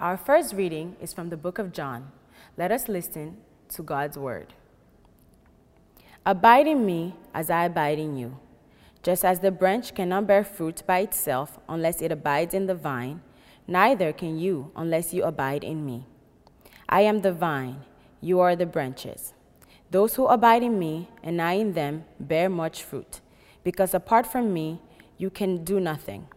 Our first reading is from the book of John. Let us listen to God's word. Abide in me as I abide in you. Just as the branch cannot bear fruit by itself unless it abides in the vine, neither can you unless you abide in me. I am the vine, you are the branches. Those who abide in me and I in them bear much fruit, because apart from me you can do nothing.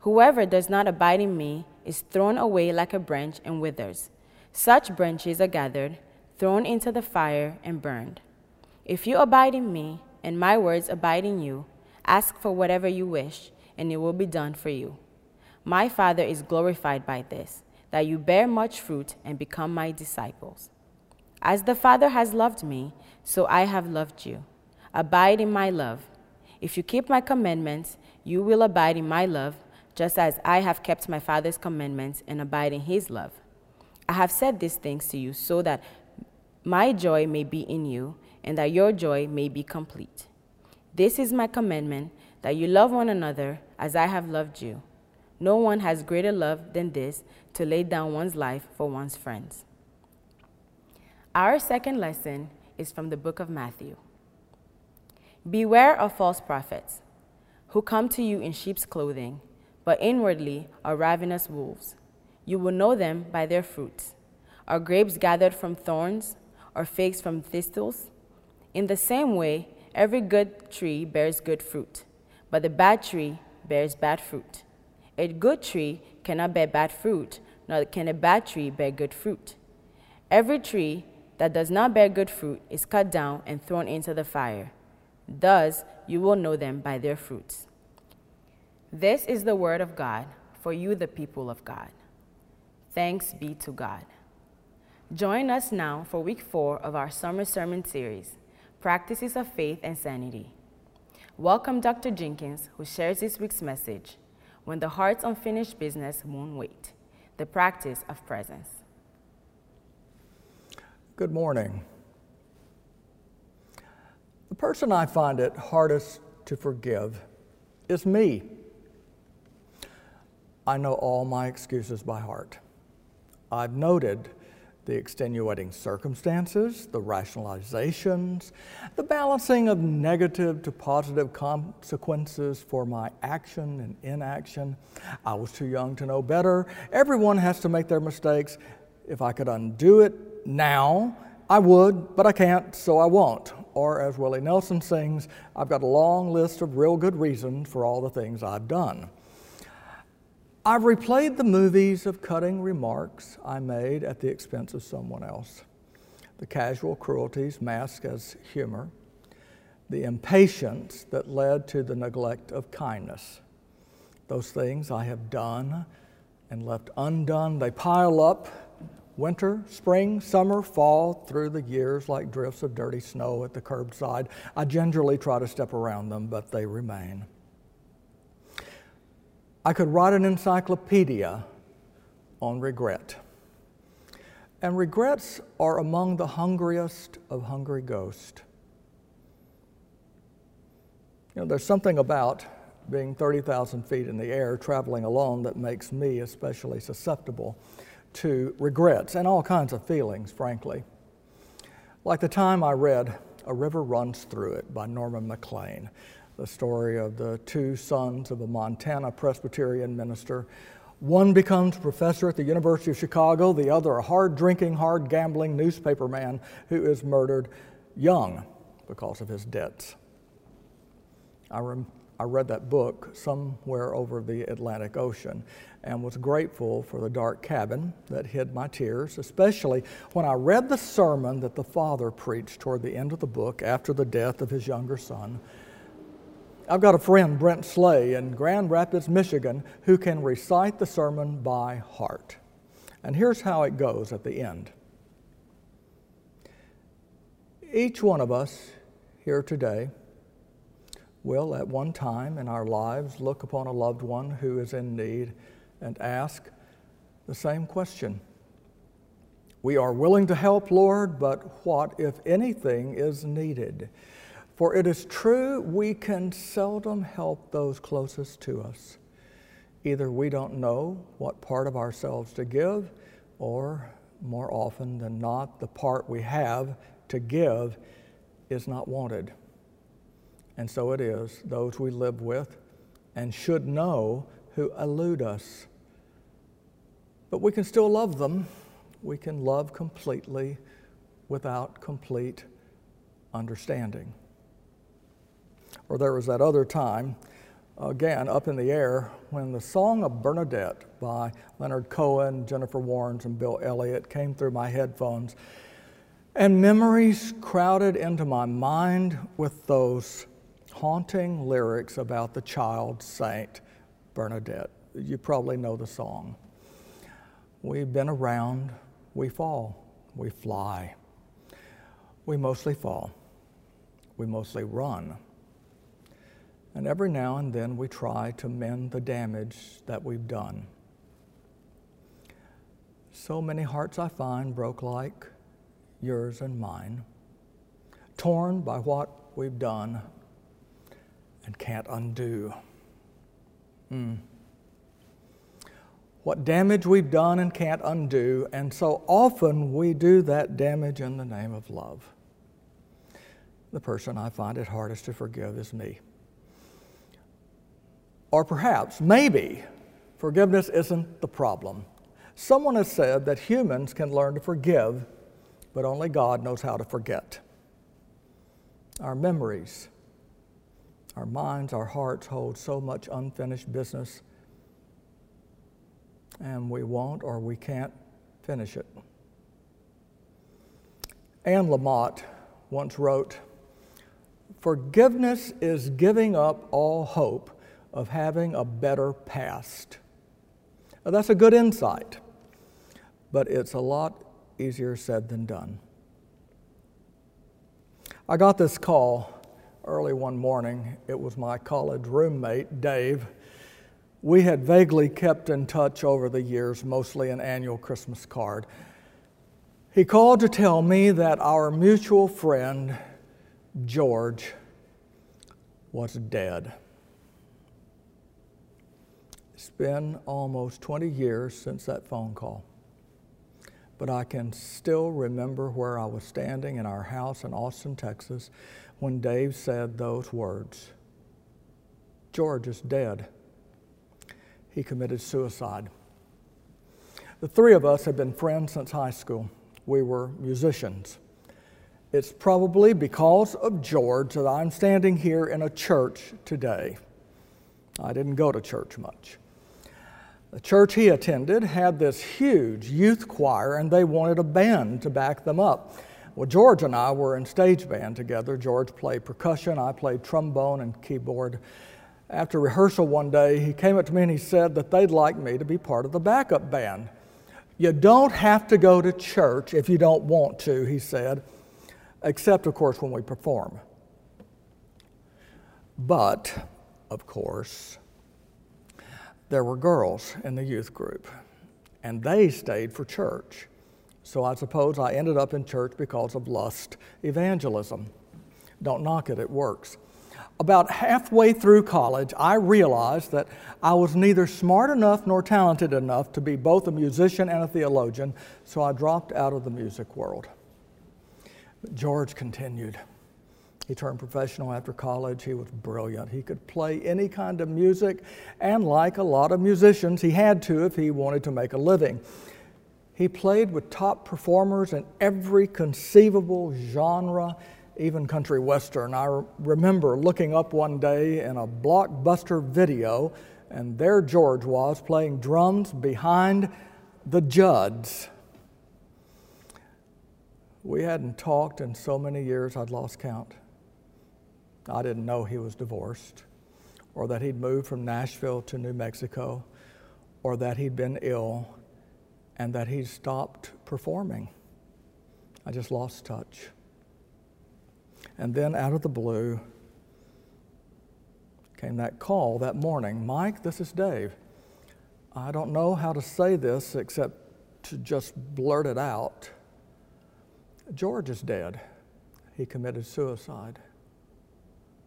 Whoever does not abide in me is thrown away like a branch and withers. Such branches are gathered, thrown into the fire, and burned. If you abide in me, and my words abide in you, ask for whatever you wish, and it will be done for you. My Father is glorified by this, that you bear much fruit and become my disciples. As the Father has loved me, so I have loved you. Abide in my love. If you keep my commandments, you will abide in my love just as I have kept my Father's commandments and abide in his love. I have said these things to you so that my joy may be in you and that your joy may be complete. This is my commandment that you love one another as I have loved you. No one has greater love than this to lay down one's life for one's friends. Our second lesson is from the book of Matthew. Beware of false prophets who come to you in sheep's clothing but inwardly are ravenous wolves. You will know them by their fruits. Are grapes gathered from thorns, or figs from thistles? In the same way, every good tree bears good fruit, but the bad tree bears bad fruit. A good tree cannot bear bad fruit, nor can a bad tree bear good fruit. Every tree that does not bear good fruit is cut down and thrown into the fire. Thus, you will know them by their fruits. This is the word of God for you, the people of God. Thanks be to God. Join us now for week four of our summer sermon series, Practices of Faith and Sanity. Welcome Dr. Jenkins, who shares this week's message When the Heart's Unfinished Business Won't Wait, the practice of presence. Good morning. The person I find it hardest to forgive is me. I know all my excuses by heart. I've noted the extenuating circumstances, the rationalizations, the balancing of negative to positive consequences for my action and inaction. I was too young to know better. Everyone has to make their mistakes. If I could undo it now, I would, but I can't, so I won't. Or, as Willie Nelson sings, I've got a long list of real good reasons for all the things I've done. I've replayed the movies of cutting remarks I made at the expense of someone else, the casual cruelties masked as humor, the impatience that led to the neglect of kindness. Those things I have done and left undone, they pile up winter, spring, summer, fall, through the years like drifts of dirty snow at the curbside. I gingerly try to step around them, but they remain. I could write an encyclopedia on regret. And regrets are among the hungriest of hungry ghosts. You know, there's something about being 30,000 feet in the air traveling alone that makes me especially susceptible to regrets and all kinds of feelings, frankly. Like the time I read A River Runs Through It by Norman Maclean the story of the two sons of a Montana Presbyterian minister. One becomes professor at the University of Chicago, the other a hard drinking, hard gambling newspaperman who is murdered young because of his debts. I, rem- I read that book somewhere over the Atlantic Ocean and was grateful for the dark cabin that hid my tears, especially when I read the sermon that the father preached toward the end of the book after the death of his younger son I've got a friend, Brent Slay, in Grand Rapids, Michigan, who can recite the sermon by heart. And here's how it goes at the end. Each one of us here today will, at one time in our lives, look upon a loved one who is in need and ask the same question. We are willing to help, Lord, but what, if anything, is needed? For it is true we can seldom help those closest to us. Either we don't know what part of ourselves to give, or more often than not, the part we have to give is not wanted. And so it is those we live with and should know who elude us. But we can still love them. We can love completely without complete understanding. Or there was that other time, again, up in the air, when the Song of Bernadette by Leonard Cohen, Jennifer Warnes, and Bill Elliott came through my headphones. And memories crowded into my mind with those haunting lyrics about the child saint Bernadette. You probably know the song. We've been around, we fall, we fly. We mostly fall, we mostly run. And every now and then we try to mend the damage that we've done. So many hearts I find broke like yours and mine, torn by what we've done and can't undo. Mm. What damage we've done and can't undo, and so often we do that damage in the name of love. The person I find it hardest to forgive is me. Or perhaps, maybe, forgiveness isn't the problem. Someone has said that humans can learn to forgive, but only God knows how to forget. Our memories, our minds, our hearts hold so much unfinished business, and we won't or we can't finish it. Anne Lamott once wrote Forgiveness is giving up all hope of having a better past. Now, that's a good insight, but it's a lot easier said than done. I got this call early one morning. It was my college roommate, Dave. We had vaguely kept in touch over the years, mostly an annual Christmas card. He called to tell me that our mutual friend, George, was dead. It's been almost 20 years since that phone call. But I can still remember where I was standing in our house in Austin, Texas, when Dave said those words George is dead. He committed suicide. The three of us have been friends since high school. We were musicians. It's probably because of George that I'm standing here in a church today. I didn't go to church much. The church he attended had this huge youth choir, and they wanted a band to back them up. Well, George and I were in stage band together. George played percussion, I played trombone and keyboard. After rehearsal one day, he came up to me and he said that they'd like me to be part of the backup band. You don't have to go to church if you don't want to, he said, except, of course, when we perform. But, of course, there were girls in the youth group, and they stayed for church. So I suppose I ended up in church because of lust evangelism. Don't knock it, it works. About halfway through college, I realized that I was neither smart enough nor talented enough to be both a musician and a theologian, so I dropped out of the music world. But George continued. He turned professional after college. He was brilliant. He could play any kind of music, and like a lot of musicians, he had to if he wanted to make a living. He played with top performers in every conceivable genre, even country western. I remember looking up one day in a blockbuster video, and there George was playing drums behind the Judds. We hadn't talked in so many years, I'd lost count. I didn't know he was divorced. or that he'd moved from Nashville to New Mexico, or that he'd been ill and that he'd stopped performing. I just lost touch. And then out of the blue came that call that morning Mike, this is Dave. I don't know how to say this except to just blurt it out. George is dead. He committed suicide.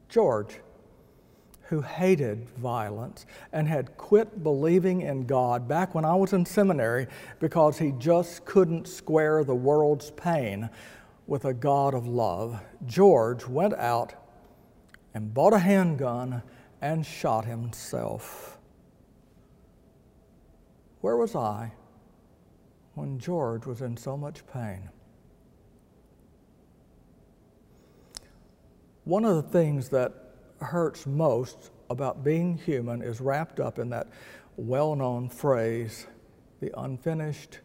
George, who hated violence and had quit believing in God back when I was in seminary because he just couldn't square the world's pain with a God of love, George went out and bought a handgun and shot himself. Where was I when George was in so much pain? One of the things that hurts most about being human is wrapped up in that well known phrase, the unfinished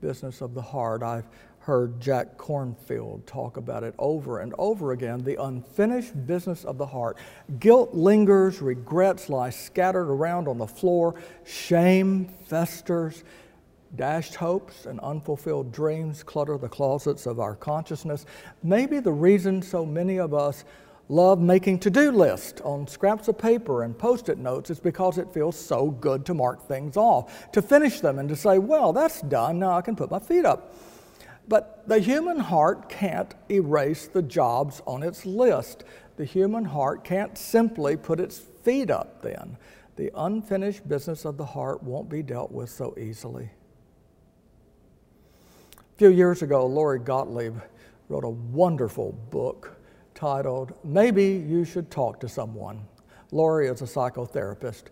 business of the heart. I've heard Jack Kornfield talk about it over and over again the unfinished business of the heart. Guilt lingers, regrets lie scattered around on the floor, shame festers, dashed hopes and unfulfilled dreams clutter the closets of our consciousness. Maybe the reason so many of us love making to-do lists on scraps of paper and post-it notes is because it feels so good to mark things off, to finish them and to say, well, that's done, now I can put my feet up. But the human heart can't erase the jobs on its list. The human heart can't simply put its feet up then. The unfinished business of the heart won't be dealt with so easily. A few years ago, Lori Gottlieb wrote a wonderful book titled Maybe You Should Talk to Someone. Lori is a psychotherapist.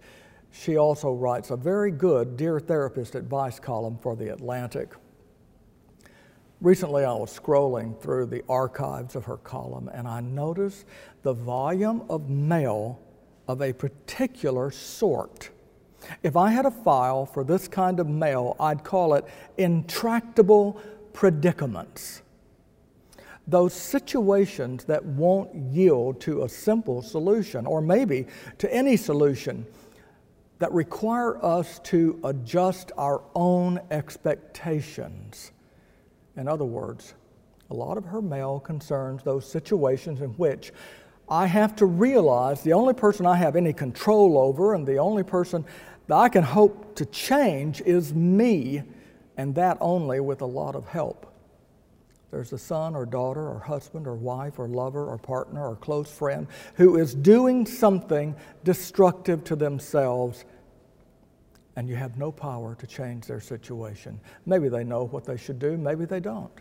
She also writes a very good Dear Therapist advice column for The Atlantic. Recently, I was scrolling through the archives of her column and I noticed the volume of mail of a particular sort. If I had a file for this kind of mail, I'd call it intractable predicaments. Those situations that won't yield to a simple solution, or maybe to any solution, that require us to adjust our own expectations in other words, a lot of her mail concerns those situations in which I have to realize the only person I have any control over and the only person that I can hope to change is me, and that only with a lot of help. There's a son or daughter or husband or wife or lover or partner or close friend who is doing something destructive to themselves and you have no power to change their situation. Maybe they know what they should do, maybe they don't.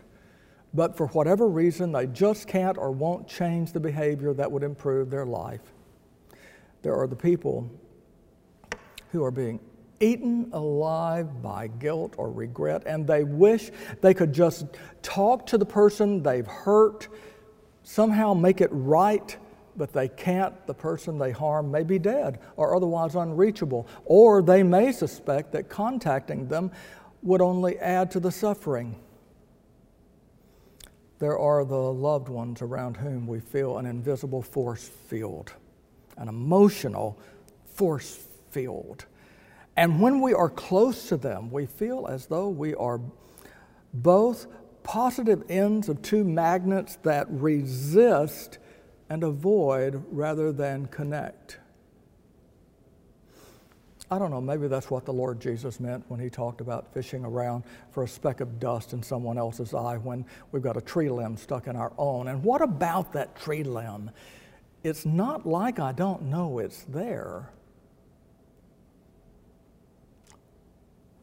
But for whatever reason, they just can't or won't change the behavior that would improve their life. There are the people who are being eaten alive by guilt or regret, and they wish they could just talk to the person they've hurt, somehow make it right but they can't. The person they harm may be dead or otherwise unreachable, or they may suspect that contacting them would only add to the suffering. There are the loved ones around whom we feel an invisible force field, an emotional force field. And when we are close to them, we feel as though we are both positive ends of two magnets that resist and avoid rather than connect. I don't know, maybe that's what the Lord Jesus meant when he talked about fishing around for a speck of dust in someone else's eye when we've got a tree limb stuck in our own. And what about that tree limb? It's not like I don't know it's there.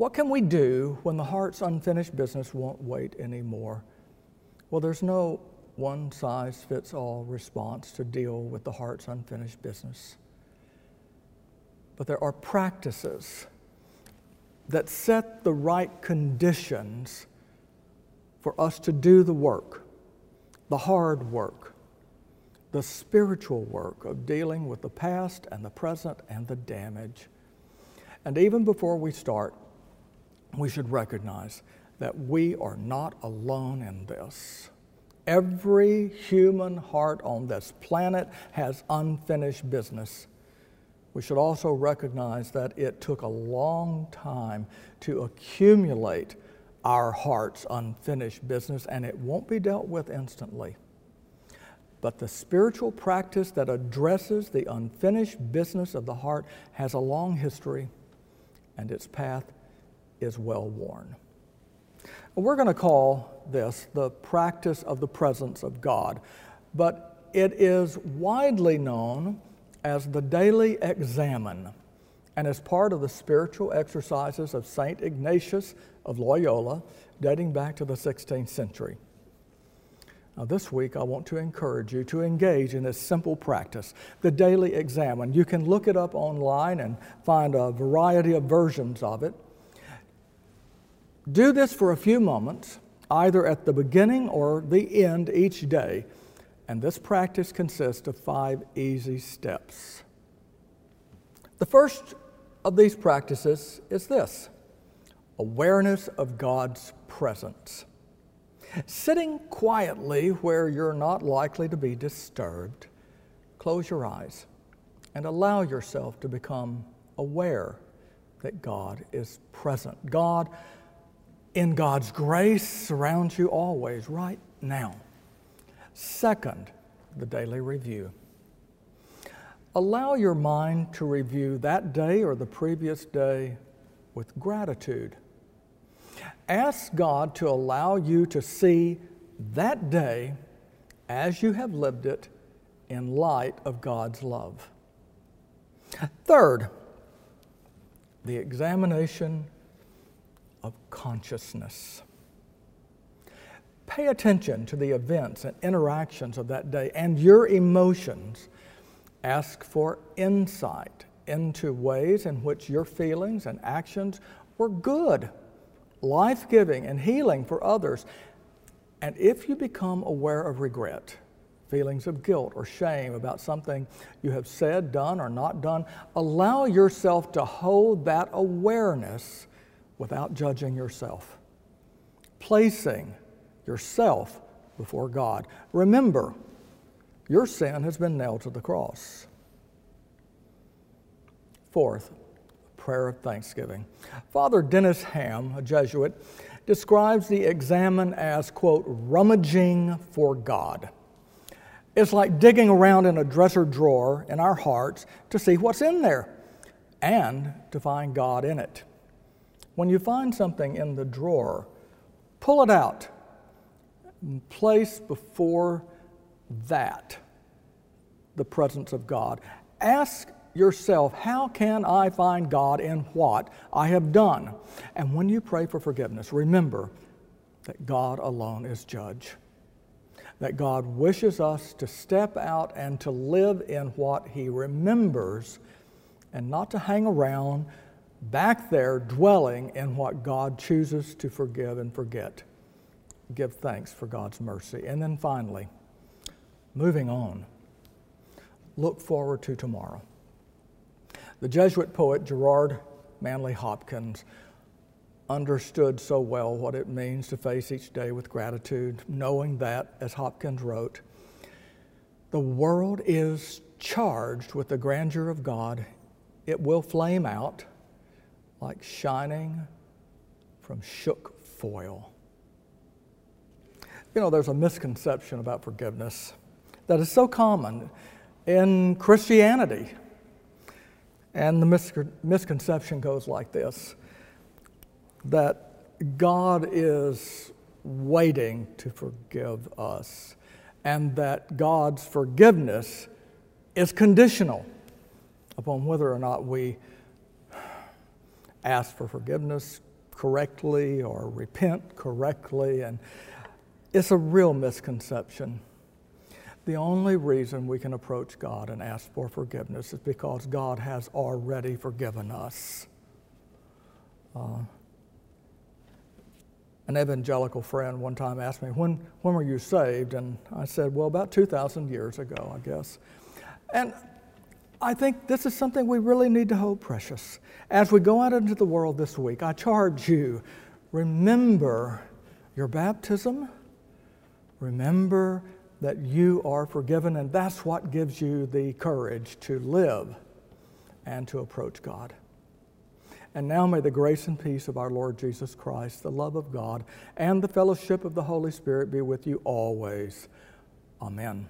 What can we do when the heart's unfinished business won't wait anymore? Well, there's no one size fits all response to deal with the heart's unfinished business. But there are practices that set the right conditions for us to do the work, the hard work, the spiritual work of dealing with the past and the present and the damage. And even before we start, we should recognize that we are not alone in this. Every human heart on this planet has unfinished business. we should also recognize that it took a long time to accumulate our heart's unfinished business, and it won't be dealt with instantly. But the spiritual practice that addresses the unfinished business of the heart has a long history, and its path is well worn. We're going to call this the practice of the presence of God, but it is widely known as the daily examen and as part of the spiritual exercises of St. Ignatius of Loyola, dating back to the 16th century. Now, this week, I want to encourage you to engage in this simple practice, the daily examen. You can look it up online and find a variety of versions of it. Do this for a few moments, either at the beginning or the end each day and this practice consists of five easy steps. The first of these practices is this awareness of God's presence. Sitting quietly where you're not likely to be disturbed, close your eyes and allow yourself to become aware that God is present. God, in God's grace, surrounds you always, right now. Second, the daily review. Allow your mind to review that day or the previous day with gratitude. Ask God to allow you to see that day as you have lived it in light of God's love. Third, the examination of consciousness. Pay attention to the events and interactions of that day and your emotions. Ask for insight into ways in which your feelings and actions were good, life giving, and healing for others. And if you become aware of regret, feelings of guilt or shame about something you have said, done, or not done, allow yourself to hold that awareness without judging yourself. Placing yourself before God. Remember, your sin has been nailed to the cross. Fourth, prayer of thanksgiving. Father Dennis Hamm, a Jesuit, describes the examen as, quote, rummaging for God. It's like digging around in a dresser drawer in our hearts to see what's in there and to find God in it. When you find something in the drawer, pull it out and place before that the presence of God. Ask yourself, how can I find God in what I have done? And when you pray for forgiveness, remember that God alone is judge. That God wishes us to step out and to live in what He remembers and not to hang around back there dwelling in what God chooses to forgive and forget give thanks for God's mercy. And then finally, moving on, look forward to tomorrow. The Jesuit poet Gerard Manley Hopkins understood so well what it means to face each day with gratitude, knowing that, as Hopkins wrote, the world is charged with the grandeur of God. It will flame out like shining from shook foil. You know, there's a misconception about forgiveness that is so common in Christianity. And the misconception goes like this that God is waiting to forgive us, and that God's forgiveness is conditional upon whether or not we ask for forgiveness correctly or repent correctly. And it's a real misconception. The only reason we can approach God and ask for forgiveness is because God has already forgiven us. Uh, an evangelical friend one time asked me, when, when were you saved? And I said, Well, about 2,000 years ago, I guess. And I think this is something we really need to hold precious. As we go out into the world this week, I charge you remember your baptism Remember that you are forgiven, and that's what gives you the courage to live and to approach God. And now may the grace and peace of our Lord Jesus Christ, the love of God, and the fellowship of the Holy Spirit be with you always. Amen.